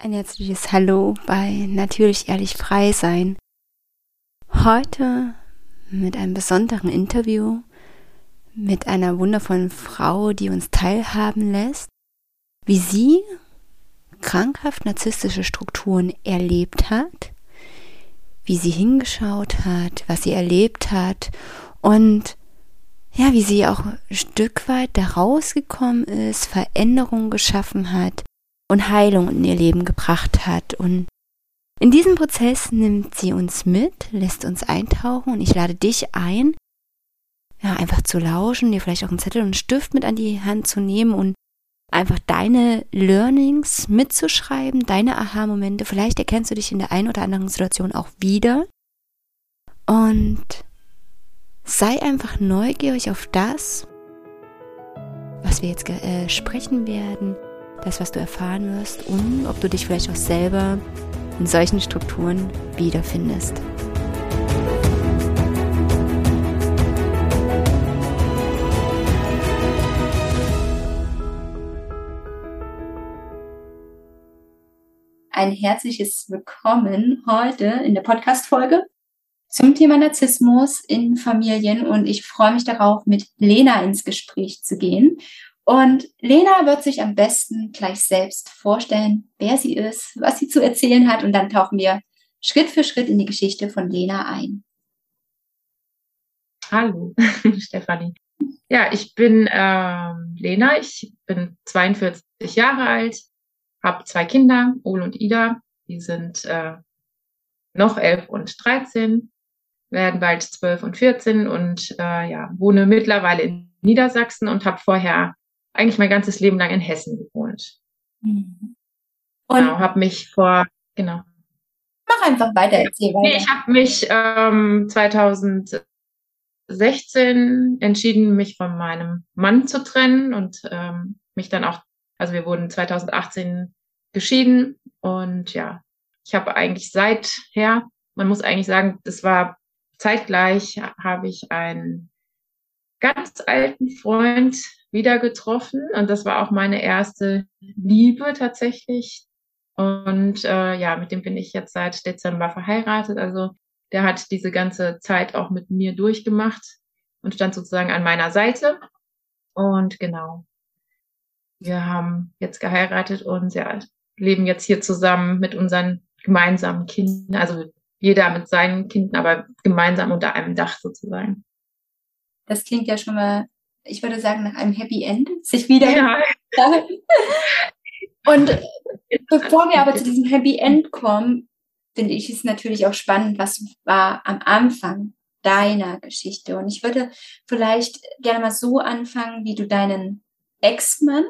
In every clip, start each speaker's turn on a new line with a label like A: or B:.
A: Ein herzliches Hallo bei Natürlich Ehrlich Frei Sein. Heute mit einem besonderen Interview mit einer wundervollen Frau, die uns teilhaben lässt, wie sie krankhaft narzisstische Strukturen erlebt hat, wie sie hingeschaut hat, was sie erlebt hat und ja, wie sie auch ein Stück weit da rausgekommen ist, Veränderungen geschaffen hat und Heilung in ihr Leben gebracht hat. Und in diesem Prozess nimmt sie uns mit, lässt uns eintauchen und ich lade dich ein, ja, einfach zu lauschen, dir vielleicht auch einen Zettel und einen Stift mit an die Hand zu nehmen und einfach deine Learnings mitzuschreiben, deine Aha-Momente. Vielleicht erkennst du dich in der einen oder anderen Situation auch wieder. Und sei einfach neugierig auf das, was wir jetzt äh, sprechen werden das, was du erfahren wirst und ob du dich vielleicht auch selber in solchen Strukturen wiederfindest. Ein herzliches Willkommen heute in der Podcast-Folge zum Thema Narzissmus in Familien und ich freue mich darauf, mit Lena ins Gespräch zu gehen. Und Lena wird sich am besten gleich selbst vorstellen, wer sie ist, was sie zu erzählen hat und dann tauchen wir Schritt für Schritt in die Geschichte von Lena ein.
B: Hallo, Stefanie. Ja, ich bin äh, Lena, ich bin 42 Jahre alt, habe zwei Kinder, Ole und Ida. Die sind äh, noch 11 und 13, werden bald 12 und 14 und äh, ja, wohne mittlerweile in Niedersachsen und habe vorher eigentlich mein ganzes Leben lang in Hessen gewohnt. Mhm. Und genau, habe mich vor, genau.
A: Mach einfach weiter, erzähl weiter.
B: Nee, ich habe mich ähm, 2016 entschieden, mich von meinem Mann zu trennen und ähm, mich dann auch, also wir wurden 2018 geschieden und ja, ich habe eigentlich seither, man muss eigentlich sagen, das war zeitgleich, habe ich einen ganz alten Freund wieder getroffen und das war auch meine erste Liebe tatsächlich. Und äh, ja, mit dem bin ich jetzt seit Dezember verheiratet. Also der hat diese ganze Zeit auch mit mir durchgemacht und stand sozusagen an meiner Seite. Und genau, wir haben jetzt geheiratet und ja, leben jetzt hier zusammen mit unseren gemeinsamen Kindern, also jeder mit seinen Kindern, aber gemeinsam unter einem Dach sozusagen.
A: Das klingt ja schon mal ich würde sagen, nach einem Happy End sich wieder. Ja. Und bevor wir aber zu diesem Happy End kommen, finde ich es natürlich auch spannend, was war am Anfang deiner Geschichte. Und ich würde vielleicht gerne mal so anfangen, wie du deinen Ex-Mann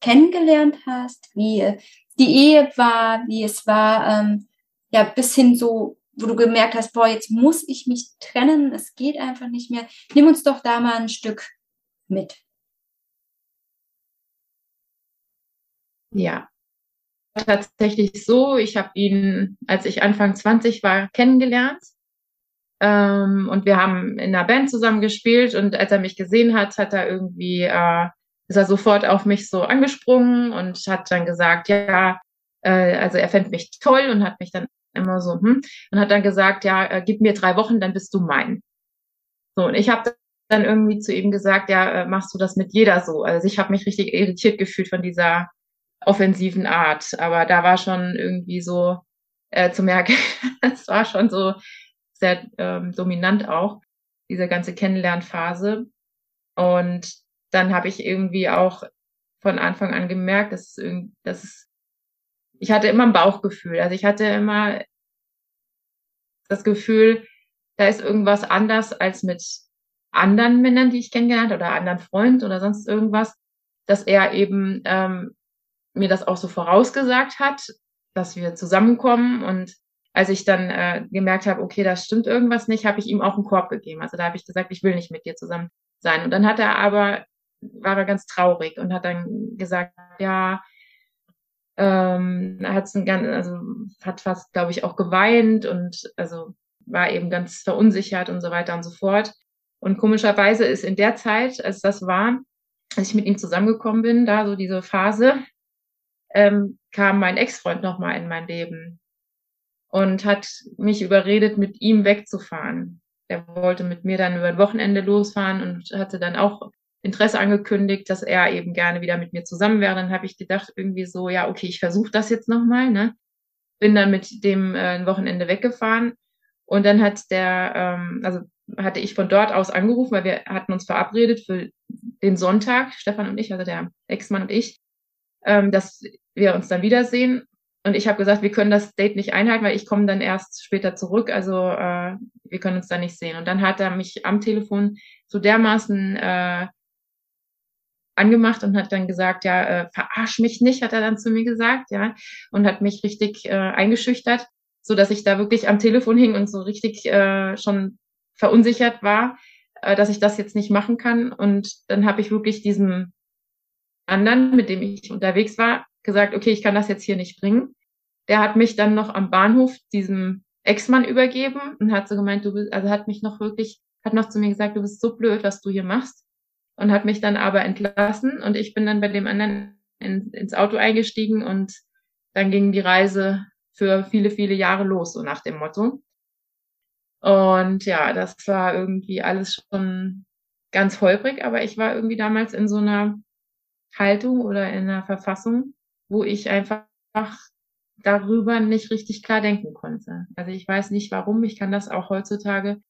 A: kennengelernt hast, wie die Ehe war, wie es war, ähm, ja, bis hin so, wo du gemerkt hast, boah, jetzt muss ich mich trennen, es geht einfach nicht mehr. Nimm uns doch da mal ein Stück mit.
B: Ja, tatsächlich so. Ich habe ihn, als ich Anfang 20 war, kennengelernt. Ähm, und wir haben in einer Band zusammen gespielt und als er mich gesehen hat, hat er irgendwie, äh, ist er sofort auf mich so angesprungen und hat dann gesagt, ja, äh, also er fände mich toll und hat mich dann immer so, hm, und hat dann gesagt, ja, äh, gib mir drei Wochen, dann bist du mein. So, und ich habe dann irgendwie zu ihm gesagt, ja, äh, machst du das mit jeder so? Also ich habe mich richtig irritiert gefühlt von dieser offensiven Art. Aber da war schon irgendwie so äh, zu merken, es war schon so sehr ähm, dominant auch, diese ganze Kennenlernphase. Und dann habe ich irgendwie auch von Anfang an gemerkt, dass es irgendwie, dass es, ich hatte immer ein Bauchgefühl. Also ich hatte immer das Gefühl, da ist irgendwas anders als mit anderen Männern, die ich kennengelernt oder anderen Freund oder sonst irgendwas, dass er eben ähm, mir das auch so vorausgesagt hat, dass wir zusammenkommen und als ich dann äh, gemerkt habe, okay, das stimmt irgendwas nicht, habe ich ihm auch einen Korb gegeben. Also da habe ich gesagt, ich will nicht mit dir zusammen sein. Und dann hat er aber, war er ganz traurig und hat dann gesagt, ja, ähm, hat ganz, also hat fast, glaube ich, auch geweint und also war eben ganz verunsichert und so weiter und so fort. Und komischerweise ist in der Zeit, als das war, als ich mit ihm zusammengekommen bin, da so diese Phase, ähm, kam mein Ex-Freund nochmal in mein Leben und hat mich überredet, mit ihm wegzufahren. Er wollte mit mir dann über ein Wochenende losfahren und hatte dann auch Interesse angekündigt, dass er eben gerne wieder mit mir zusammen wäre. Dann habe ich gedacht, irgendwie so, ja, okay, ich versuche das jetzt nochmal. Ne? Bin dann mit dem äh, ein Wochenende weggefahren und dann hat der, ähm, also hatte ich von dort aus angerufen, weil wir hatten uns verabredet für den Sonntag, Stefan und ich, also der Ex-Mann und ich, ähm, dass wir uns dann wiedersehen. Und ich habe gesagt, wir können das Date nicht einhalten, weil ich komme dann erst später zurück. Also äh, wir können uns da nicht sehen. Und dann hat er mich am Telefon so dermaßen äh, angemacht und hat dann gesagt, ja, äh, verarsch mich nicht, hat er dann zu mir gesagt, ja, und hat mich richtig äh, eingeschüchtert, so dass ich da wirklich am Telefon hing und so richtig äh, schon verunsichert war, äh, dass ich das jetzt nicht machen kann. Und dann habe ich wirklich diesem anderen, mit dem ich unterwegs war, gesagt, okay, ich kann das jetzt hier nicht bringen. Der hat mich dann noch am Bahnhof diesem Ex-Mann übergeben und hat so gemeint, du bist, also hat mich noch wirklich, hat noch zu mir gesagt, du bist so blöd, was du hier machst und hat mich dann aber entlassen und ich bin dann bei dem anderen in, ins Auto eingestiegen und dann ging die Reise für viele, viele Jahre los, so nach dem Motto. Und ja, das war irgendwie alles schon ganz holprig, aber ich war irgendwie damals in so einer Haltung oder in einer Verfassung, wo ich einfach darüber nicht richtig klar denken konnte. Also ich weiß nicht warum, ich kann das auch heutzutage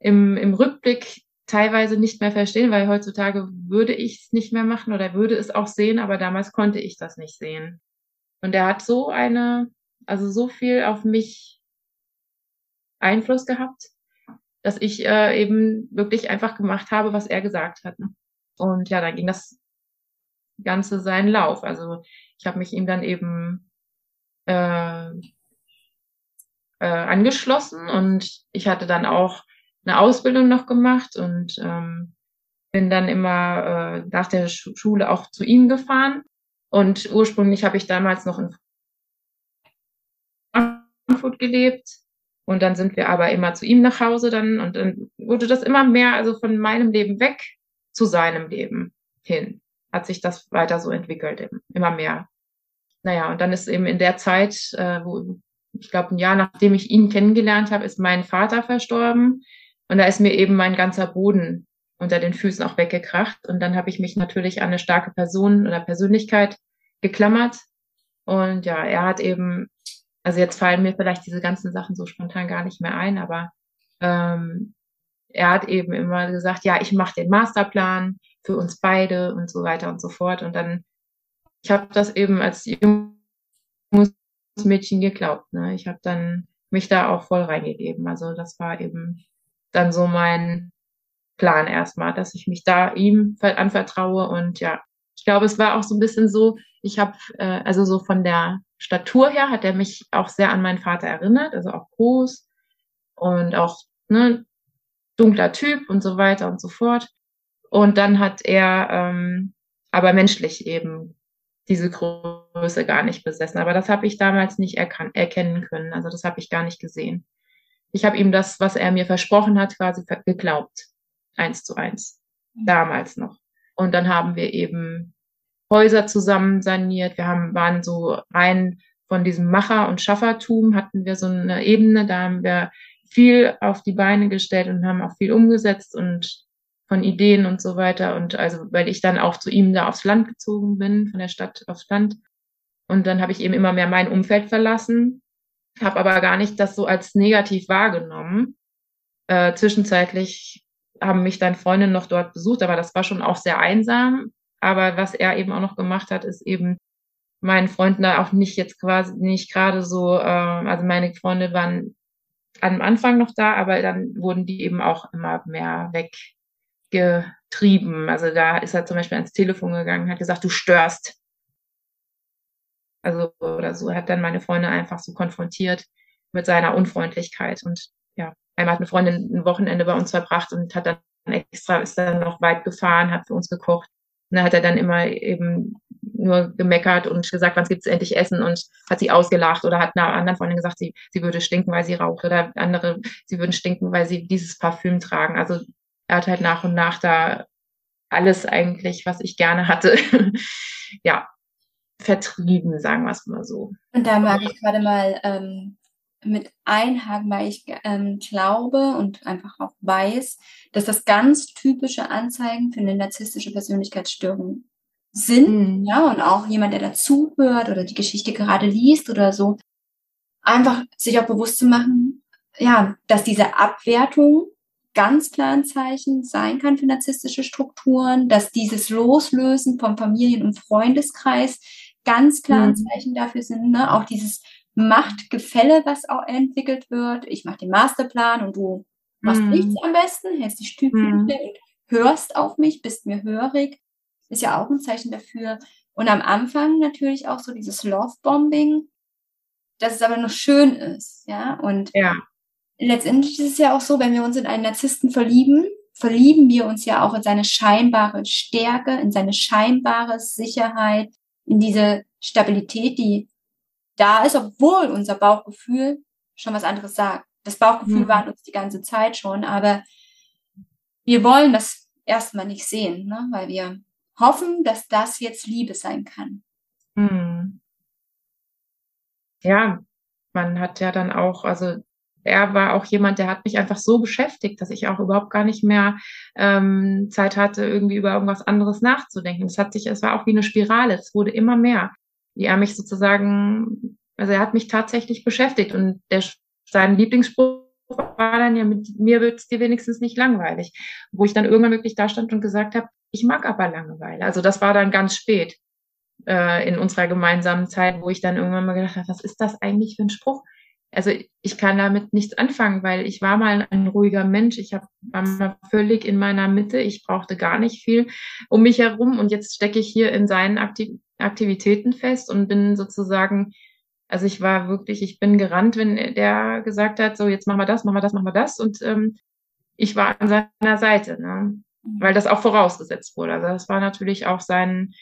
B: im, im Rückblick teilweise nicht mehr verstehen, weil heutzutage würde ich es nicht mehr machen oder würde es auch sehen, aber damals konnte ich das nicht sehen. Und er hat so eine, also so viel auf mich Einfluss gehabt, dass ich äh, eben wirklich einfach gemacht habe, was er gesagt hat. Und ja, dann ging das Ganze seinen Lauf. Also ich habe mich ihm dann eben äh, äh, angeschlossen und ich hatte dann auch eine Ausbildung noch gemacht und ähm, bin dann immer äh, nach der Schule auch zu ihm gefahren. Und ursprünglich habe ich damals noch in Frankfurt gelebt. Und dann sind wir aber immer zu ihm nach Hause dann und dann wurde das immer mehr, also von meinem Leben weg zu seinem Leben hin. Hat sich das weiter so entwickelt, immer mehr. Naja, und dann ist eben in der Zeit, äh, wo ich glaube, ein Jahr nachdem ich ihn kennengelernt habe, ist mein Vater verstorben. Und da ist mir eben mein ganzer Boden unter den Füßen auch weggekracht. Und dann habe ich mich natürlich an eine starke Person oder Persönlichkeit geklammert. Und ja, er hat eben, also jetzt fallen mir vielleicht diese ganzen Sachen so spontan gar nicht mehr ein, aber ähm, er hat eben immer gesagt, ja, ich mache den Masterplan für uns beide und so weiter und so fort. Und dann, ich habe das eben als junges Mädchen geglaubt. Ne? Ich habe dann mich da auch voll reingegeben. Also das war eben dann so mein Plan erstmal, dass ich mich da ihm anvertraue und ja, ich glaube, es war auch so ein bisschen so, ich habe, äh, also so von der Statur her hat er mich auch sehr an meinen Vater erinnert, also auch groß und auch ne, dunkler Typ und so weiter und so fort. Und dann hat er ähm, aber menschlich eben diese Größe gar nicht besessen. Aber das habe ich damals nicht erkennen können. Also das habe ich gar nicht gesehen ich habe ihm das, was er mir versprochen hat, quasi geglaubt. Eins zu eins. Damals noch. Und dann haben wir eben Häuser zusammen saniert. Wir haben, waren so rein von diesem Macher- und Schaffertum hatten wir so eine Ebene. Da haben wir viel auf die Beine gestellt und haben auch viel umgesetzt und von Ideen und so weiter. Und also, weil ich dann auch zu ihm da aufs Land gezogen bin, von der Stadt aufs Land. Und dann habe ich eben immer mehr mein Umfeld verlassen habe aber gar nicht das so als negativ wahrgenommen. Äh, zwischenzeitlich haben mich dann Freundinnen noch dort besucht, aber das war schon auch sehr einsam. Aber was er eben auch noch gemacht hat, ist eben meinen Freunden da auch nicht jetzt quasi nicht gerade so, äh, also meine Freunde waren am Anfang noch da, aber dann wurden die eben auch immer mehr weggetrieben. Also da ist er zum Beispiel ans Telefon gegangen, hat gesagt, du störst. Also oder so hat dann meine Freundin einfach so konfrontiert mit seiner Unfreundlichkeit. Und ja, einmal hat eine Freundin ein Wochenende bei uns verbracht und hat dann extra, ist dann noch weit gefahren, hat für uns gekocht. Und da hat er dann immer eben nur gemeckert und gesagt, wann gibt's endlich Essen und hat sie ausgelacht oder hat einer anderen Freundin gesagt, sie, sie würde stinken, weil sie raucht oder andere, sie würden stinken, weil sie dieses Parfüm tragen. Also er hat halt nach und nach da alles eigentlich, was ich gerne hatte. ja, vertrieben, sagen wir es mal so.
A: Und da mag ich gerade mal ähm, mit einhaken, weil ich ähm, glaube und einfach auch weiß, dass das ganz typische Anzeigen für eine narzisstische Persönlichkeitsstörung sind. Mhm. Ja, und auch jemand, der dazuhört oder die Geschichte gerade liest oder so, einfach sich auch bewusst zu machen, ja, dass diese Abwertung ganz klar ein Zeichen sein kann für narzisstische Strukturen, dass dieses Loslösen vom Familien- und Freundeskreis ganz klar ein mhm. Zeichen dafür sind, ne? auch dieses Machtgefälle, was auch entwickelt wird. Ich mache den Masterplan und du machst mm. nichts am besten, hältst die Stübchen mm. und hörst auf mich, bist mir hörig, ist ja auch ein Zeichen dafür. Und am Anfang natürlich auch so dieses Love-Bombing, dass es aber noch schön ist, ja. Und ja. letztendlich ist es ja auch so, wenn wir uns in einen Narzissten verlieben, verlieben wir uns ja auch in seine scheinbare Stärke, in seine scheinbare Sicherheit, in diese Stabilität, die da ist, obwohl unser Bauchgefühl schon was anderes sagt. Das Bauchgefühl mhm. war uns die ganze Zeit schon, aber wir wollen das erstmal nicht sehen, ne? weil wir hoffen, dass das jetzt Liebe sein kann. Mhm.
B: Ja, man hat ja dann auch, also er war auch jemand, der hat mich einfach so beschäftigt, dass ich auch überhaupt gar nicht mehr ähm, Zeit hatte, irgendwie über irgendwas anderes nachzudenken. Es hat sich, es war auch wie eine Spirale. Es wurde immer mehr er mich sozusagen, also er hat mich tatsächlich beschäftigt und der, sein Lieblingsspruch war dann ja, mit mir wird es dir wenigstens nicht langweilig. Wo ich dann irgendwann wirklich da stand und gesagt habe, ich mag aber Langeweile. Also das war dann ganz spät äh, in unserer gemeinsamen Zeit, wo ich dann irgendwann mal gedacht habe, was ist das eigentlich für ein Spruch? Also ich kann damit nichts anfangen, weil ich war mal ein ruhiger Mensch. Ich hab, war mal völlig in meiner Mitte. Ich brauchte gar nicht viel um mich herum und jetzt stecke ich hier in seinen Aktiv Aktivitäten fest und bin sozusagen, also ich war wirklich, ich bin gerannt, wenn der gesagt hat, so jetzt machen wir das, machen wir das, machen wir das und ähm, ich war an seiner Seite, ne? Mhm. weil das auch vorausgesetzt wurde. Also das war natürlich auch sein,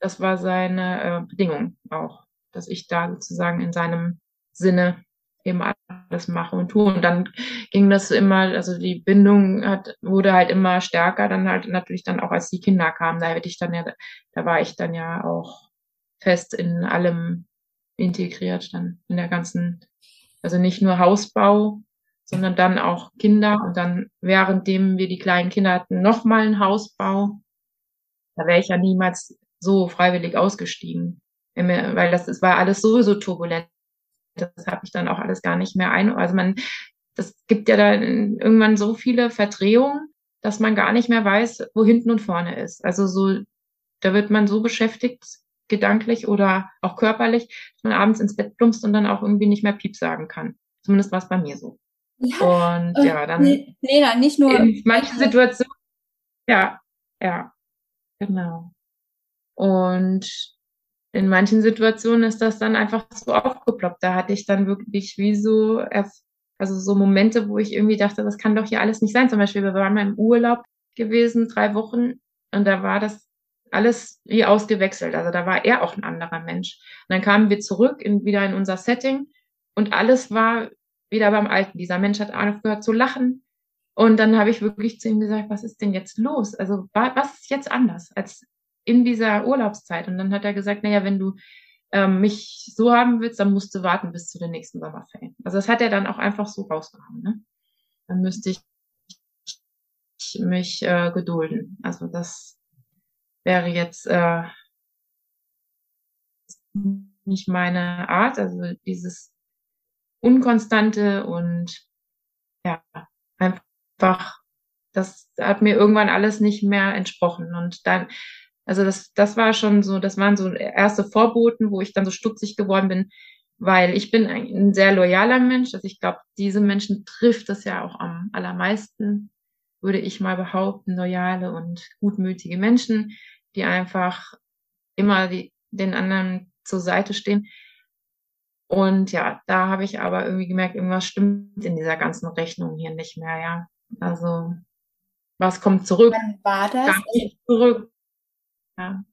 B: das war seine äh, Bedingung auch, dass ich da sozusagen in seinem Sinne eben alles mache und tue. Und dann ging das immer, also die Bindung hat, wurde halt immer stärker, dann halt natürlich dann auch als die Kinder kamen, da hätte ich dann ja, da war ich dann ja auch fest in allem integriert, dann in der ganzen, also nicht nur Hausbau, sondern dann auch Kinder und dann währenddem wir die kleinen Kinder hatten, nochmal ein Hausbau. Da wäre ich ja niemals so freiwillig ausgestiegen, weil das, das war alles sowieso turbulent das habe ich dann auch alles gar nicht mehr ein. Also man, das gibt ja dann irgendwann so viele Verdrehungen, dass man gar nicht mehr weiß, wo hinten und vorne ist. Also so, da wird man so beschäftigt, gedanklich oder auch körperlich, dass man abends ins Bett plumpst und dann auch irgendwie nicht mehr Piep sagen kann. Zumindest war es bei mir so. Ja, und ja, dann.
A: Lena, nicht nur.
B: In manchen Situationen. Ja, ja, genau. Und in manchen Situationen ist das dann einfach so aufgeploppt. Da hatte ich dann wirklich wie so, also so Momente, wo ich irgendwie dachte, das kann doch hier alles nicht sein. Zum Beispiel, wir waren mal im Urlaub gewesen, drei Wochen, und da war das alles wie ausgewechselt. Also da war er auch ein anderer Mensch. Und dann kamen wir zurück in, wieder in unser Setting und alles war wieder beim Alten. Dieser Mensch hat aufgehört zu lachen. Und dann habe ich wirklich zu ihm gesagt, was ist denn jetzt los? Also was ist jetzt anders als in dieser Urlaubszeit. Und dann hat er gesagt, naja, wenn du ähm, mich so haben willst, dann musst du warten bis zu den nächsten Sommerferien. Also das hat er dann auch einfach so rausgehauen. Ne? Dann müsste ich mich äh, gedulden. Also das wäre jetzt äh, nicht meine Art. Also dieses Unkonstante und ja, einfach, das hat mir irgendwann alles nicht mehr entsprochen. Und dann also das, das war schon so, das waren so erste Vorboten, wo ich dann so stutzig geworden bin, weil ich bin ein, ein sehr loyaler Mensch. Also ich glaube, diese Menschen trifft das ja auch am allermeisten, würde ich mal behaupten, loyale und gutmütige Menschen, die einfach immer die, den anderen zur Seite stehen. Und ja, da habe ich aber irgendwie gemerkt, irgendwas stimmt in dieser ganzen Rechnung hier nicht mehr, ja. Also, was kommt zurück?
A: Wann war das?
B: Zurück. Ja.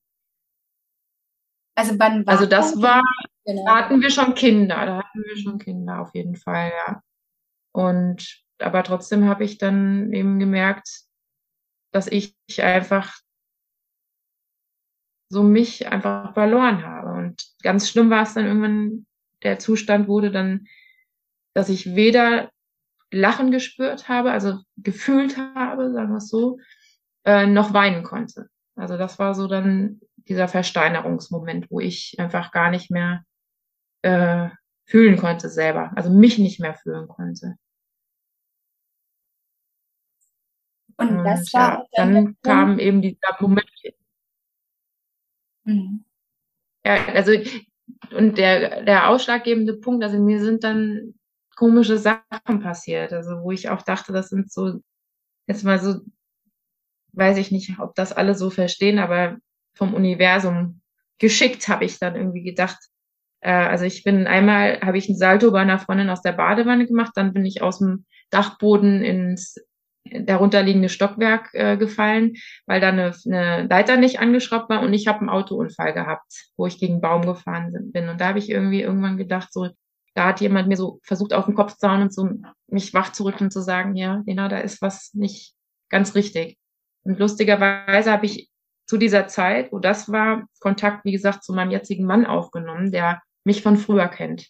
A: Also wann
B: war Also das war, genau. da hatten wir schon Kinder, da hatten wir schon Kinder auf jeden Fall, ja. Und aber trotzdem habe ich dann eben gemerkt, dass ich einfach so mich einfach verloren habe. Und ganz schlimm war es dann irgendwann, der Zustand wurde dann, dass ich weder Lachen gespürt habe, also gefühlt habe, sagen wir es so, äh, noch weinen konnte. Also das war so dann dieser Versteinerungsmoment, wo ich einfach gar nicht mehr äh, fühlen konnte selber, also mich nicht mehr fühlen konnte. Und, und das war ja, dann kam eben dieser Moment. Mhm. Ja, also und der der ausschlaggebende Punkt, also mir sind dann komische Sachen passiert, also wo ich auch dachte, das sind so jetzt mal so weiß ich nicht, ob das alle so verstehen, aber vom Universum geschickt habe ich dann irgendwie gedacht. Äh, also ich bin einmal habe ich ein Salto bei einer Freundin aus der Badewanne gemacht, dann bin ich aus dem Dachboden ins darunterliegende Stockwerk äh, gefallen, weil da eine, eine Leiter nicht angeschraubt war und ich habe einen Autounfall gehabt, wo ich gegen einen Baum gefahren bin. Und da habe ich irgendwie irgendwann gedacht, so, da hat jemand mir so versucht, auf den Kopf zu hauen und so mich wach zu rücken und zu sagen, ja, Lena, da ist was nicht ganz richtig. Und lustigerweise habe ich zu dieser Zeit, wo das war, Kontakt, wie gesagt, zu meinem jetzigen Mann aufgenommen, der mich von früher kennt,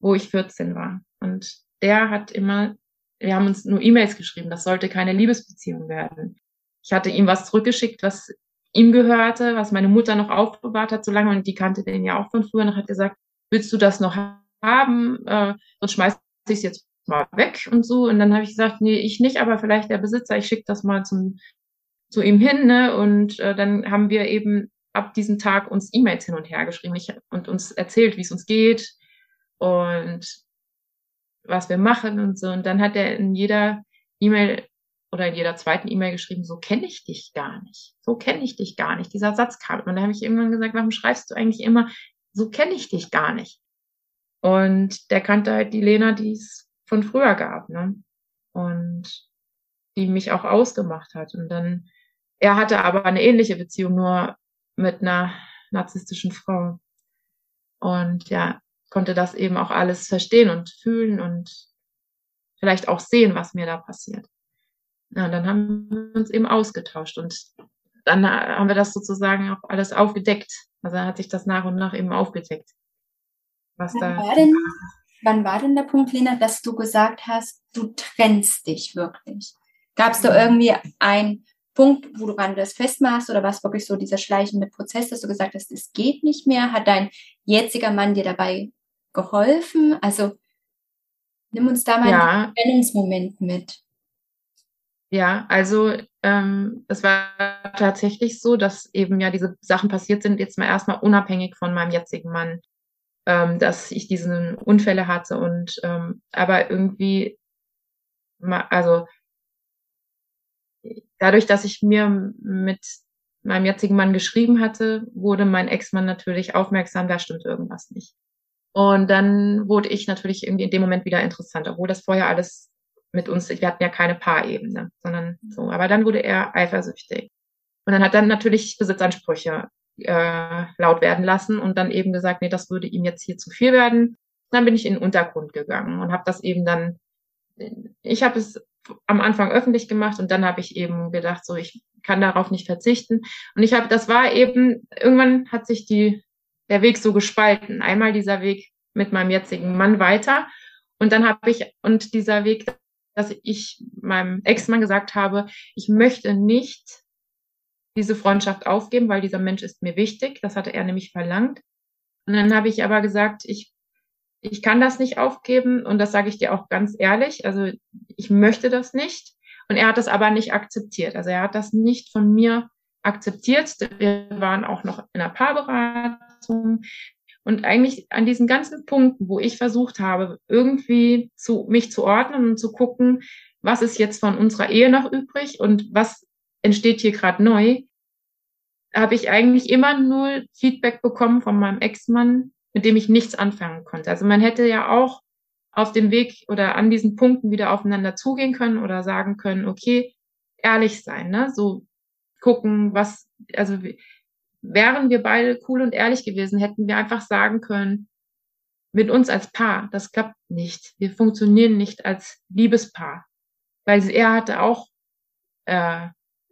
B: wo ich 14 war. Und der hat immer wir haben uns nur E-Mails geschrieben, das sollte keine Liebesbeziehung werden. Ich hatte ihm was zurückgeschickt, was ihm gehörte, was meine Mutter noch aufbewahrt hat so lange und die kannte den ja auch von früher und hat gesagt, willst du das noch haben, äh, sonst schmeiß ich es jetzt mal weg und so. Und dann habe ich gesagt, nee, ich nicht, aber vielleicht der Besitzer, ich schicke das mal zum, zu ihm hin. Ne? Und äh, dann haben wir eben ab diesem Tag uns E-Mails hin und her geschrieben ich, und uns erzählt, wie es uns geht. Und was wir machen und so. Und dann hat er in jeder E-Mail oder in jeder zweiten E-Mail geschrieben, so kenne ich dich gar nicht. So kenne ich dich gar nicht. Dieser Satz kam. Und da habe ich irgendwann gesagt, warum schreibst du eigentlich immer, so kenne ich dich gar nicht. Und der kannte halt die Lena, die es von früher gab, ne? Und die mich auch ausgemacht hat. Und dann, er hatte aber eine ähnliche Beziehung, nur mit einer narzisstischen Frau. Und ja, konnte das eben auch alles verstehen und fühlen und vielleicht auch sehen, was mir da passiert. Ja, und dann haben wir uns eben ausgetauscht und dann haben wir das sozusagen auch alles aufgedeckt. Also hat sich das nach und nach eben aufgedeckt.
A: Was wann, da war denn, wann war denn der Punkt, Lena, dass du gesagt hast, du trennst dich wirklich? Gab es da irgendwie einen Punkt, wo du ran das festmachst oder war es wirklich so dieser schleichende Prozess, dass du gesagt hast, es geht nicht mehr? Hat dein jetziger Mann dir dabei geholfen? Also nimm uns da mal ja. einen Trennungsmoment mit.
B: Ja, also ähm, es war tatsächlich so, dass eben ja diese Sachen passiert sind, jetzt mal erstmal unabhängig von meinem jetzigen Mann, ähm, dass ich diese Unfälle hatte und ähm, aber irgendwie, also dadurch, dass ich mir mit meinem jetzigen Mann geschrieben hatte, wurde mein Ex-Mann natürlich aufmerksam, da stimmt irgendwas nicht. Und dann wurde ich natürlich irgendwie in dem Moment wieder interessant, obwohl das vorher alles mit uns, wir hatten ja keine Paarebene, sondern so. Aber dann wurde er eifersüchtig. Und dann hat er natürlich Besitzansprüche äh, laut werden lassen und dann eben gesagt, nee, das würde ihm jetzt hier zu viel werden. Dann bin ich in den Untergrund gegangen und habe das eben dann, ich habe es am Anfang öffentlich gemacht und dann habe ich eben gedacht, so ich kann darauf nicht verzichten. Und ich habe, das war eben, irgendwann hat sich die der Weg so gespalten. Einmal dieser Weg mit meinem jetzigen Mann weiter und dann habe ich und dieser Weg, dass ich meinem Ex-Mann gesagt habe, ich möchte nicht diese Freundschaft aufgeben, weil dieser Mensch ist mir wichtig. Das hatte er nämlich verlangt. Und dann habe ich aber gesagt, ich ich kann das nicht aufgeben und das sage ich dir auch ganz ehrlich. Also ich möchte das nicht. Und er hat das aber nicht akzeptiert. Also er hat das nicht von mir akzeptiert. Wir waren auch noch in einer Paarberatung. Und eigentlich an diesen ganzen Punkten, wo ich versucht habe, irgendwie zu, mich zu ordnen und zu gucken, was ist jetzt von unserer Ehe noch übrig und was entsteht hier gerade neu, habe ich eigentlich immer nur Feedback bekommen von meinem Ex-Mann, mit dem ich nichts anfangen konnte. Also man hätte ja auch auf dem Weg oder an diesen Punkten wieder aufeinander zugehen können oder sagen können, okay, ehrlich sein, ne? So gucken, was, also wären wir beide cool und ehrlich gewesen, hätten wir einfach sagen können, mit uns als Paar, das klappt nicht. Wir funktionieren nicht als Liebespaar. Weil er hatte auch äh,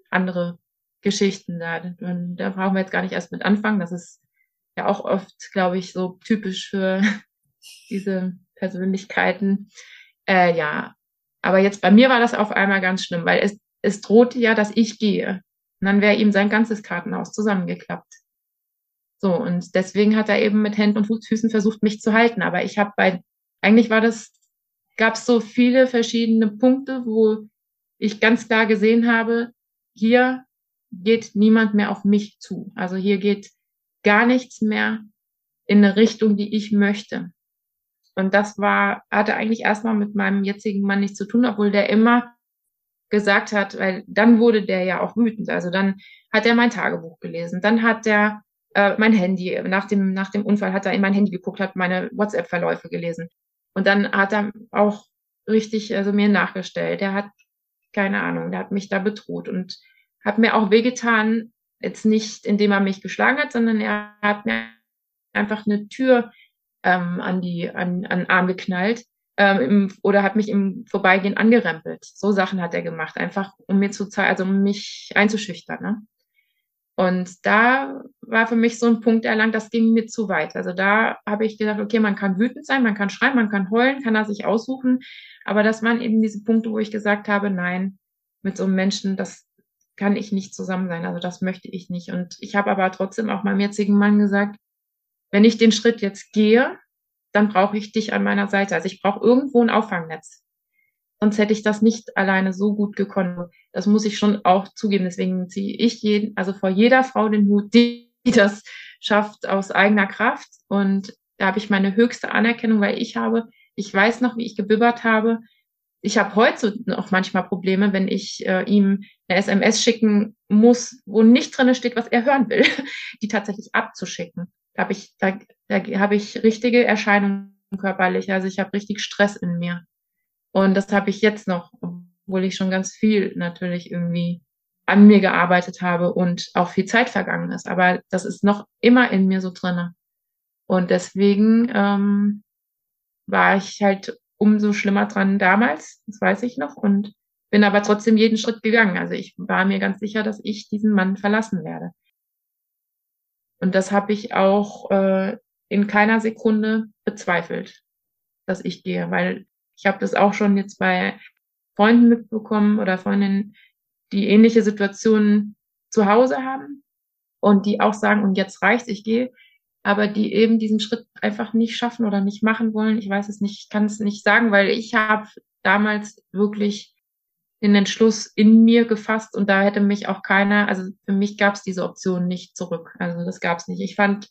B: andere Geschichten da. Und da brauchen wir jetzt gar nicht erst mit anfangen. Das ist ja auch oft, glaube ich, so typisch für diese Persönlichkeiten. Äh, ja, aber jetzt bei mir war das auf einmal ganz schlimm, weil es, es drohte ja, dass ich gehe. Und dann wäre ihm sein ganzes Kartenhaus zusammengeklappt. So, und deswegen hat er eben mit Händen und Füßen versucht, mich zu halten. Aber ich habe bei, eigentlich war das, gab es so viele verschiedene Punkte, wo ich ganz klar gesehen habe, hier geht niemand mehr auf mich zu. Also hier geht gar nichts mehr in eine Richtung, die ich möchte. Und das war, hatte eigentlich erstmal mit meinem jetzigen Mann nichts zu tun, obwohl der immer gesagt hat, weil dann wurde der ja auch wütend. Also dann hat er mein Tagebuch gelesen, dann hat er äh, mein Handy, nach dem, nach dem Unfall hat er in mein Handy geguckt, hat meine WhatsApp-Verläufe gelesen. Und dann hat er auch richtig, also mir nachgestellt. Der hat, keine Ahnung, der hat mich da bedroht und hat mir auch wehgetan, jetzt nicht, indem er mich geschlagen hat, sondern er hat mir einfach eine Tür ähm, an die an, an den Arm geknallt ähm, im, oder hat mich im Vorbeigehen angerempelt. So Sachen hat er gemacht, einfach um mir zu zeigen, also um mich einzuschüchtern. Ne? Und da war für mich so ein Punkt erlangt, das ging mir zu weit. Also da habe ich gedacht, okay, man kann wütend sein, man kann schreien, man kann heulen, kann er sich aussuchen. Aber das waren eben diese Punkte, wo ich gesagt habe, nein, mit so einem Menschen, das kann ich nicht zusammen sein. Also das möchte ich nicht. Und ich habe aber trotzdem auch meinem jetzigen Mann gesagt, wenn ich den Schritt jetzt gehe, dann brauche ich dich an meiner Seite. Also ich brauche irgendwo ein Auffangnetz. Sonst hätte ich das nicht alleine so gut gekonnt. Das muss ich schon auch zugeben. Deswegen ziehe ich jeden, also vor jeder Frau den Hut, die, das schafft aus eigener Kraft. Und da habe ich meine höchste Anerkennung, weil ich habe, ich weiß noch, wie ich gebibbert habe. Ich habe heute noch manchmal Probleme, wenn ich äh, ihm eine SMS schicken muss, wo nicht drin steht, was er hören will, die tatsächlich abzuschicken habe ich, da, da habe ich richtige Erscheinungen körperlich. Also ich habe richtig Stress in mir. Und das habe ich jetzt noch, obwohl ich schon ganz viel natürlich irgendwie an mir gearbeitet habe und auch viel Zeit vergangen ist. Aber das ist noch immer in mir so drinne. Und deswegen ähm, war ich halt umso schlimmer dran damals, das weiß ich noch, und bin aber trotzdem jeden Schritt gegangen. Also ich war mir ganz sicher, dass ich diesen Mann verlassen werde. Und das habe ich auch äh, in keiner Sekunde bezweifelt, dass ich gehe, weil ich habe das auch schon jetzt bei Freunden mitbekommen oder Freundinnen, die ähnliche Situationen zu Hause haben und die auch sagen, und jetzt reicht's, ich gehe, aber die eben diesen Schritt einfach nicht schaffen oder nicht machen wollen. Ich weiß es nicht, ich kann es nicht sagen, weil ich habe damals wirklich den Entschluss in mir gefasst und da hätte mich auch keiner, also für mich gab es diese Option nicht zurück. Also das gab es nicht. Ich fand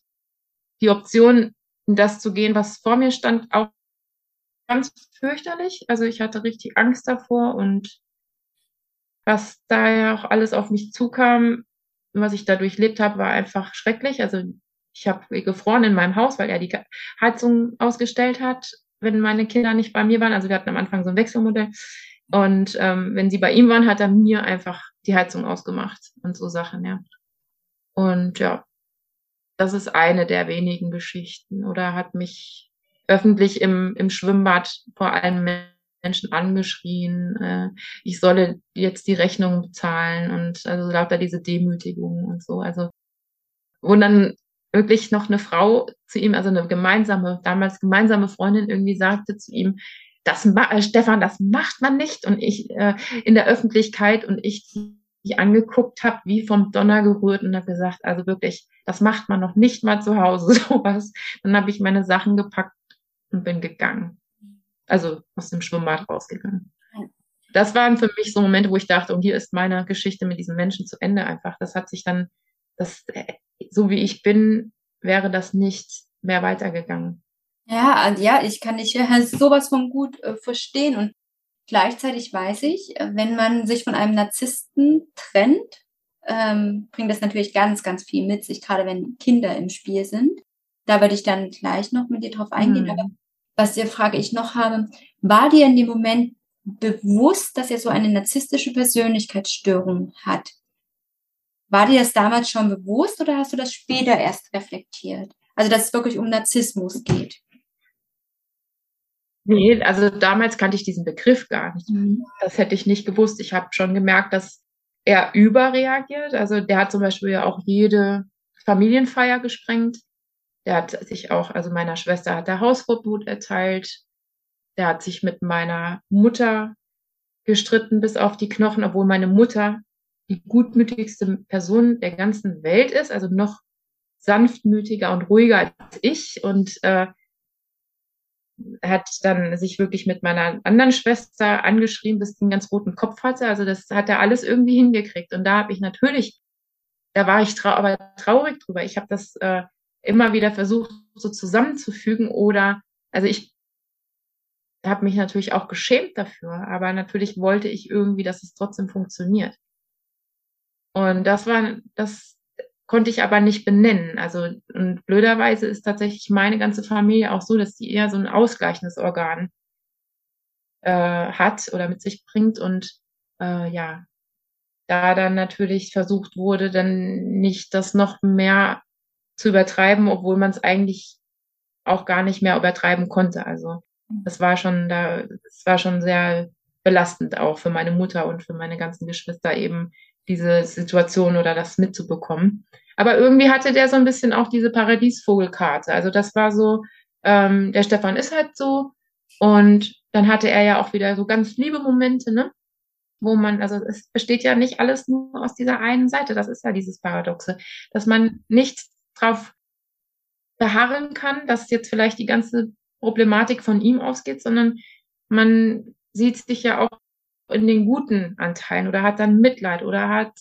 B: die Option, in das zu gehen, was vor mir stand, auch ganz fürchterlich. Also ich hatte richtig Angst davor und was da ja auch alles auf mich zukam, was ich da durchlebt habe, war einfach schrecklich. Also ich habe gefroren in meinem Haus, weil er die Heizung ausgestellt hat, wenn meine Kinder nicht bei mir waren. Also wir hatten am Anfang so ein Wechselmodell. Und ähm, wenn sie bei ihm waren, hat er mir einfach die Heizung ausgemacht und so Sachen, ja. Und ja, das ist eine der wenigen Geschichten. Oder hat mich öffentlich im, im Schwimmbad vor allem Menschen angeschrien, äh, ich solle jetzt die Rechnung bezahlen und also lauter diese Demütigung und so. Also wo dann wirklich noch eine Frau zu ihm, also eine gemeinsame, damals gemeinsame Freundin irgendwie sagte zu ihm, das äh, Stefan, das macht man nicht. Und ich äh, in der Öffentlichkeit und ich die angeguckt habe, wie vom Donner gerührt und habe gesagt, also wirklich, das macht man noch nicht mal zu Hause, sowas. Dann habe ich meine Sachen gepackt und bin gegangen. Also aus dem Schwimmbad rausgegangen. Das waren für mich so Momente, wo ich dachte, und hier ist meine Geschichte mit diesem Menschen zu Ende einfach. Das hat sich dann, das, äh, so wie ich bin, wäre das nicht mehr weitergegangen.
A: Ja, ja, ich kann dich ja sowas von gut äh, verstehen und gleichzeitig weiß ich, äh, wenn man sich von einem Narzissten trennt, ähm, bringt das natürlich ganz, ganz viel mit sich, gerade wenn Kinder im Spiel sind. Da würde ich dann gleich noch mit dir drauf eingehen. Mhm. Aber was dir Frage ich noch habe, war dir in dem Moment bewusst, dass er so eine narzisstische Persönlichkeitsstörung hat? War dir das damals schon bewusst oder hast du das später erst reflektiert? Also, dass es wirklich um Narzissmus geht.
B: Nee, also damals kannte ich diesen Begriff gar nicht. Mhm. Das hätte ich nicht gewusst. Ich habe schon gemerkt, dass er überreagiert. Also der hat zum Beispiel ja auch jede Familienfeier gesprengt. Der hat sich auch, also meiner Schwester hat der Hausverbot erteilt. Der hat sich mit meiner Mutter gestritten bis auf die Knochen, obwohl meine Mutter die gutmütigste Person der ganzen Welt ist, also noch sanftmütiger und ruhiger als ich und äh, hat dann sich wirklich mit meiner anderen Schwester angeschrieben, bis sie einen ganz roten Kopf hatte. Also das hat er alles irgendwie hingekriegt. Und da habe ich natürlich, da war ich trau aber traurig drüber. Ich habe das äh, immer wieder versucht, so zusammenzufügen oder, also ich habe mich natürlich auch geschämt dafür, aber natürlich wollte ich irgendwie, dass es trotzdem funktioniert. Und das war, das konnte ich aber nicht benennen. Also, und blöderweise ist tatsächlich meine ganze Familie auch so, dass die eher so ein ausgleichendes Organ äh, hat oder mit sich bringt und äh, ja, da dann natürlich versucht wurde, dann nicht das noch mehr zu übertreiben, obwohl man es eigentlich auch gar nicht mehr übertreiben konnte. Also das war schon da, es war schon sehr belastend auch für meine Mutter und für meine ganzen Geschwister eben diese Situation oder das mitzubekommen. Aber irgendwie hatte der so ein bisschen auch diese Paradiesvogelkarte. Also das war so, ähm, der Stefan ist halt so. Und dann hatte er ja auch wieder so ganz liebe Momente, ne? Wo man, also es besteht ja nicht alles nur aus dieser einen Seite. Das ist ja dieses Paradoxe, dass man nicht drauf beharren kann, dass jetzt vielleicht die ganze Problematik von ihm ausgeht, sondern man sieht sich ja auch in den guten Anteilen oder hat dann Mitleid oder hat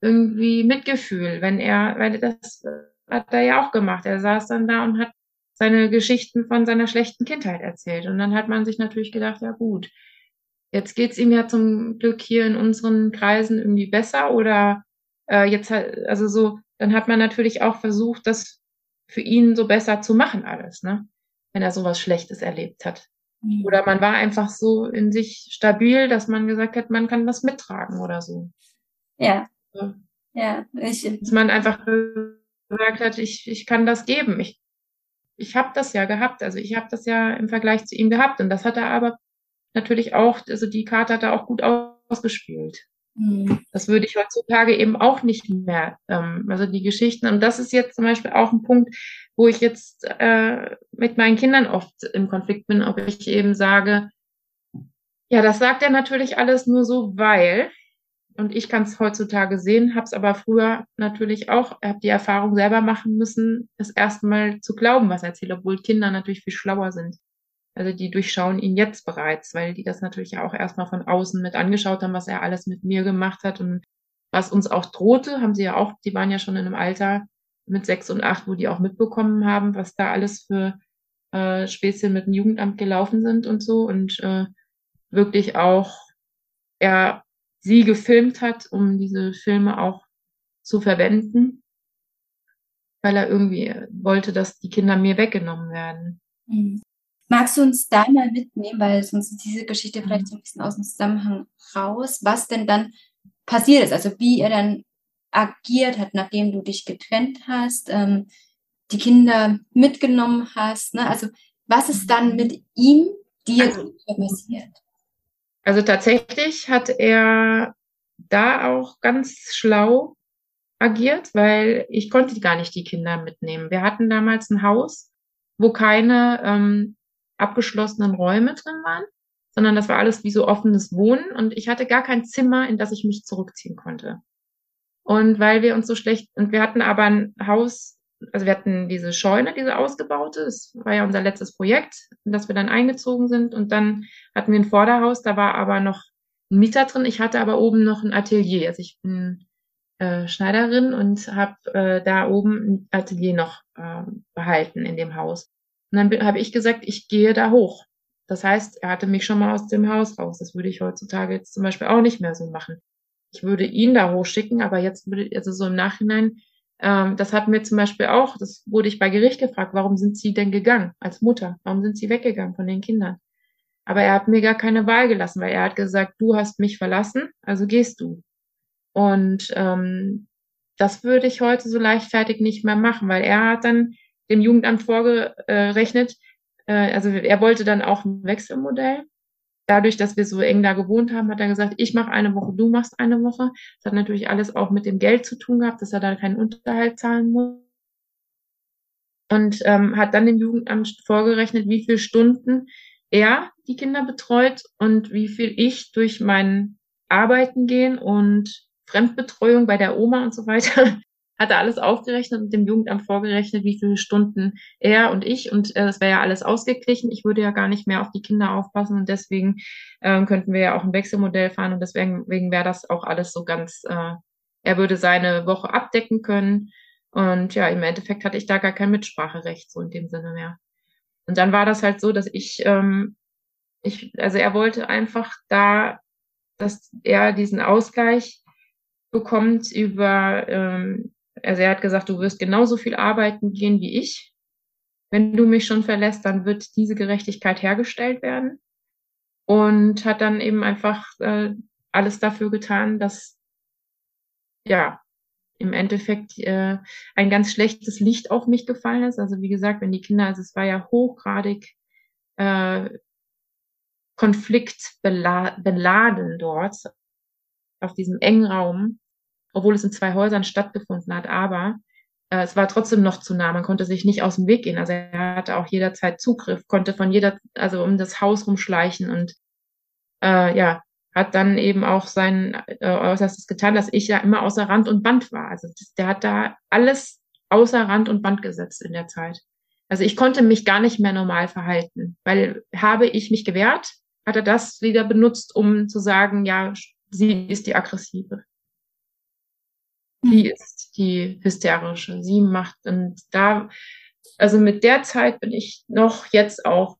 B: irgendwie Mitgefühl, wenn er, weil das hat er ja auch gemacht. Er saß dann da und hat seine Geschichten von seiner schlechten Kindheit erzählt. Und dann hat man sich natürlich gedacht, ja gut, jetzt geht's ihm ja zum Glück hier in unseren Kreisen irgendwie besser oder äh, jetzt halt, also so, dann hat man natürlich auch versucht, das für ihn so besser zu machen alles, ne? Wenn er sowas Schlechtes erlebt hat. Mhm. Oder man war einfach so in sich stabil, dass man gesagt hat, man kann was mittragen oder so.
A: Ja. Ja, ich.
B: Dass man einfach gesagt hat, ich, ich kann das geben. Ich, ich habe das ja gehabt. Also ich habe das ja im Vergleich zu ihm gehabt. Und das hat er aber natürlich auch, also die Karte hat er auch gut ausgespielt. Mhm. Das würde ich heutzutage eben auch nicht mehr. Ähm, also die Geschichten. Und das ist jetzt zum Beispiel auch ein Punkt, wo ich jetzt äh, mit meinen Kindern oft im Konflikt bin, ob ich eben sage, ja, das sagt er natürlich alles nur so, weil, und ich kann es heutzutage sehen, habe es aber früher natürlich auch, habe die Erfahrung selber machen müssen, das erstmal zu glauben, was er erzählt, obwohl Kinder natürlich viel schlauer sind. Also die durchschauen ihn jetzt bereits, weil die das natürlich auch erstmal von außen mit angeschaut haben, was er alles mit mir gemacht hat und was uns auch drohte, haben sie ja auch, die waren ja schon in einem Alter, mit sechs und acht, wo die auch mitbekommen haben, was da alles für äh, Späßchen mit dem Jugendamt gelaufen sind und so und äh, wirklich auch er sie gefilmt hat, um diese Filme auch zu verwenden, weil er irgendwie wollte, dass die Kinder mir weggenommen werden.
A: Mhm. Magst du uns da mal mitnehmen, weil sonst ist diese Geschichte vielleicht so ein bisschen aus dem Zusammenhang raus, was denn dann passiert ist, also wie er dann agiert hat, nachdem du dich getrennt hast, ähm, die Kinder mitgenommen hast. Ne? Also was ist dann mit ihm dir also, passiert?
B: Also tatsächlich hat er da auch ganz schlau agiert, weil ich konnte gar nicht die Kinder mitnehmen. Wir hatten damals ein Haus, wo keine ähm, abgeschlossenen Räume drin waren, sondern das war alles wie so offenes Wohnen und ich hatte gar kein Zimmer, in das ich mich zurückziehen konnte. Und weil wir uns so schlecht, und wir hatten aber ein Haus, also wir hatten diese Scheune, diese ausgebaute, das war ja unser letztes Projekt, in das wir dann eingezogen sind. Und dann hatten wir ein Vorderhaus, da war aber noch ein Mieter drin. Ich hatte aber oben noch ein Atelier. Also ich bin äh, Schneiderin und habe äh, da oben ein Atelier noch äh, behalten in dem Haus. Und dann habe ich gesagt, ich gehe da hoch. Das heißt, er hatte mich schon mal aus dem Haus raus. Das würde ich heutzutage jetzt zum Beispiel auch nicht mehr so machen ich würde ihn da hochschicken, aber jetzt würde, also so im Nachhinein, ähm, das hat mir zum Beispiel auch, das wurde ich bei Gericht gefragt, warum sind Sie denn gegangen als Mutter? Warum sind Sie weggegangen von den Kindern? Aber er hat mir gar keine Wahl gelassen, weil er hat gesagt, du hast mich verlassen, also gehst du. Und ähm, das würde ich heute so leichtfertig nicht mehr machen, weil er hat dann dem Jugendamt vorgerechnet, äh, also er wollte dann auch ein Wechselmodell dadurch, dass wir so eng da gewohnt haben, hat er gesagt, ich mache eine Woche, du machst eine Woche. Das hat natürlich alles auch mit dem Geld zu tun gehabt, dass er da keinen Unterhalt zahlen muss. und ähm, hat dann dem Jugendamt vorgerechnet, wie viele Stunden er die Kinder betreut und wie viel ich durch mein Arbeiten gehen und Fremdbetreuung bei der Oma und so weiter hat er alles aufgerechnet und dem Jugendamt vorgerechnet, wie viele Stunden er und ich und äh, das wäre ja alles ausgeglichen. Ich würde ja gar nicht mehr auf die Kinder aufpassen und deswegen äh, könnten wir ja auch ein Wechselmodell fahren und deswegen wäre das auch alles so ganz, äh, er würde seine Woche abdecken können und ja, im Endeffekt hatte ich da gar kein Mitspracherecht so in dem Sinne mehr. Und dann war das halt so, dass ich, ähm, ich, also er wollte einfach da, dass er diesen Ausgleich bekommt über ähm, also er hat gesagt, du wirst genauso viel arbeiten gehen wie ich. Wenn du mich schon verlässt, dann wird diese Gerechtigkeit hergestellt werden. Und hat dann eben einfach äh, alles dafür getan, dass ja im Endeffekt äh, ein ganz schlechtes Licht auf mich gefallen ist. Also wie gesagt, wenn die Kinder, also es war ja hochgradig äh, konfliktbeladen dort auf diesem engen Raum obwohl es in zwei Häusern stattgefunden hat. Aber äh, es war trotzdem noch zu nah. Man konnte sich nicht aus dem Weg gehen. Also er hatte auch jederzeit Zugriff, konnte von jeder, also um das Haus rumschleichen und äh, ja, hat dann eben auch sein äh, Äußerstes getan, dass ich ja immer außer Rand und Band war. Also der hat da alles außer Rand und Band gesetzt in der Zeit. Also ich konnte mich gar nicht mehr normal verhalten, weil habe ich mich gewehrt, hat er das wieder benutzt, um zu sagen, ja, sie ist die aggressive. Die mhm. ist die hysterische. Sie macht und da, also mit der Zeit bin ich noch jetzt auch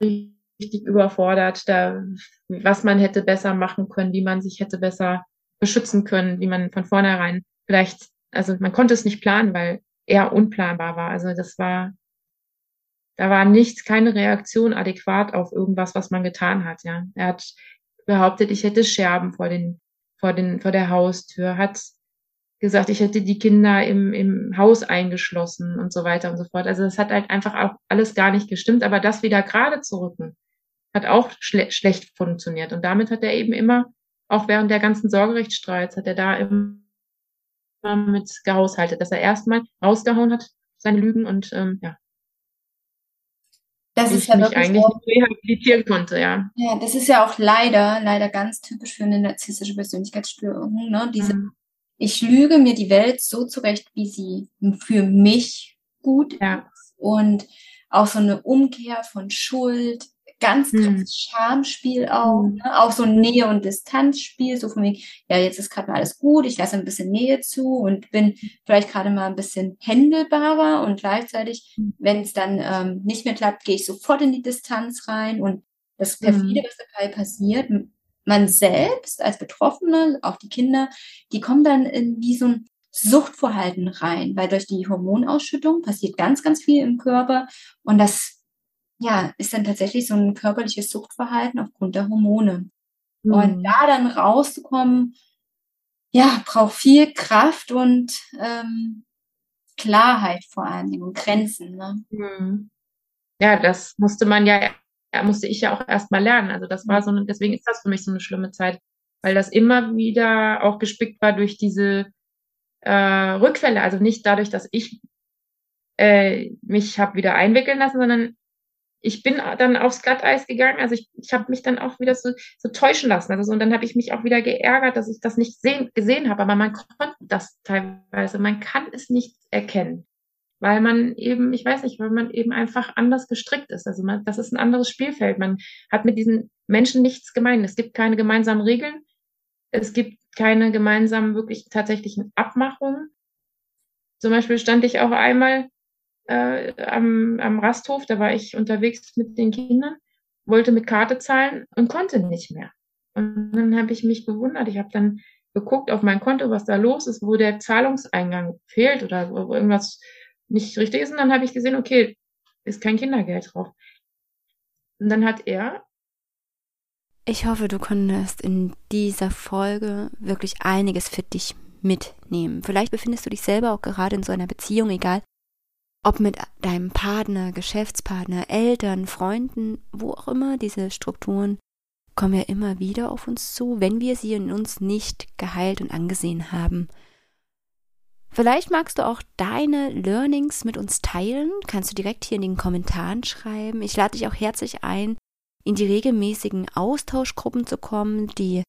B: richtig überfordert, da, was man hätte besser machen können, wie man sich hätte besser beschützen können, wie man von vornherein vielleicht, also man konnte es nicht planen, weil er unplanbar war. Also das war, da war nichts, keine Reaktion adäquat auf irgendwas, was man getan hat, ja. Er hat behauptet, ich hätte Scherben vor den vor, den, vor der Haustür, hat gesagt, ich hätte die Kinder im, im Haus eingeschlossen und so weiter und so fort. Also das hat halt einfach auch alles gar nicht gestimmt, aber das wieder gerade zu rücken, hat auch schle schlecht funktioniert. Und damit hat er eben immer, auch während der ganzen Sorgerechtsstreits, hat er da immer mit gehaushaltet, dass er erstmal rausgehauen hat, seine Lügen und ähm, ja,
A: das ist ja mich
B: eigentlich auch, nicht rehabilitieren konnte, ja.
A: Ja, das ist ja auch leider, leider ganz typisch für eine narzisstische Persönlichkeitsstörung, ne? Diese, mhm. ich lüge mir die Welt so zurecht, wie sie für mich gut ja. ist und auch so eine Umkehr von Schuld, ganz krasses hm. Schamspiel auch, hm. ne? auch so ein Nähe- und Distanzspiel, so von wegen, ja, jetzt ist gerade mal alles gut, ich lasse ein bisschen Nähe zu und bin vielleicht gerade mal ein bisschen händelbarer und gleichzeitig, hm. wenn es dann ähm, nicht mehr klappt, gehe ich sofort in die Distanz rein und das perfide, was dabei passiert, man selbst als Betroffene, auch die Kinder, die kommen dann in wie so ein Suchtverhalten rein, weil durch die Hormonausschüttung passiert ganz, ganz viel im Körper und das ja, ist dann tatsächlich so ein körperliches Suchtverhalten aufgrund der Hormone. Mhm. Und da dann rauszukommen, ja, braucht viel Kraft und ähm, Klarheit vor allen Dingen und Grenzen. Ne?
B: Mhm. Ja, das musste man ja, musste ich ja auch erst mal lernen. Also das war so eine, deswegen ist das für mich so eine schlimme Zeit, weil das immer wieder auch gespickt war durch diese äh, Rückfälle. Also nicht dadurch, dass ich äh, mich habe wieder einwickeln lassen, sondern ich bin dann aufs Glatteis gegangen. Also ich, ich habe mich dann auch wieder so, so täuschen lassen. Also so, und dann habe ich mich auch wieder geärgert, dass ich das nicht sehen, gesehen habe. Aber man konnte das teilweise, man kann es nicht erkennen. Weil man eben, ich weiß nicht, weil man eben einfach anders gestrickt ist. Also man, das ist ein anderes Spielfeld. Man hat mit diesen Menschen nichts gemein. Es gibt keine gemeinsamen Regeln. Es gibt keine gemeinsamen, wirklich tatsächlichen Abmachungen. Zum Beispiel stand ich auch einmal äh, am, am Rasthof, da war ich unterwegs mit den Kindern, wollte mit Karte zahlen und konnte nicht mehr. Und dann habe ich mich gewundert. Ich habe dann geguckt auf mein Konto, was da los ist, wo der Zahlungseingang fehlt oder wo irgendwas nicht richtig ist. Und dann habe ich gesehen, okay, ist kein Kindergeld drauf. Und dann hat er.
A: Ich hoffe, du konntest in dieser Folge wirklich einiges für dich mitnehmen. Vielleicht befindest du dich selber auch gerade in so einer Beziehung, egal ob mit deinem Partner, Geschäftspartner, Eltern, Freunden, wo auch immer, diese Strukturen kommen ja immer wieder auf uns zu, wenn wir sie in uns nicht geheilt und angesehen haben.
C: Vielleicht magst du auch deine Learnings mit uns teilen. Kannst du direkt hier in den Kommentaren schreiben. Ich lade dich auch herzlich ein, in die regelmäßigen Austauschgruppen zu kommen. Die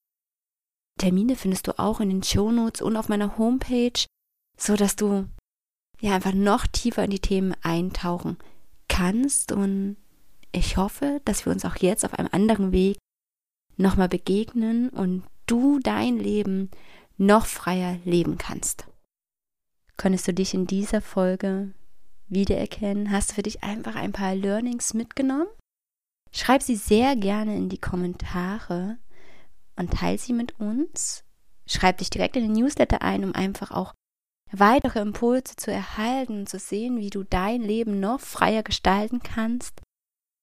C: Termine findest du auch in den Shownotes und auf meiner Homepage, so dass du ja einfach noch tiefer in die Themen eintauchen kannst. Und ich hoffe, dass wir uns auch jetzt auf einem anderen Weg nochmal begegnen und du dein Leben noch freier leben kannst. Könntest du dich in dieser Folge wiedererkennen? Hast du für dich einfach ein paar Learnings mitgenommen? Schreib sie sehr gerne in die Kommentare und teile sie mit uns. Schreib dich direkt in den Newsletter ein, um einfach auch weitere Impulse zu erhalten und zu sehen, wie du dein Leben noch freier gestalten kannst.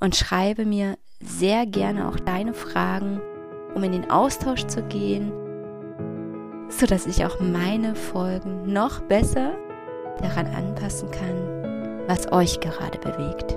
C: Und schreibe mir sehr gerne auch deine Fragen, um in den Austausch zu gehen sodass ich auch meine Folgen noch besser daran anpassen kann, was euch gerade bewegt.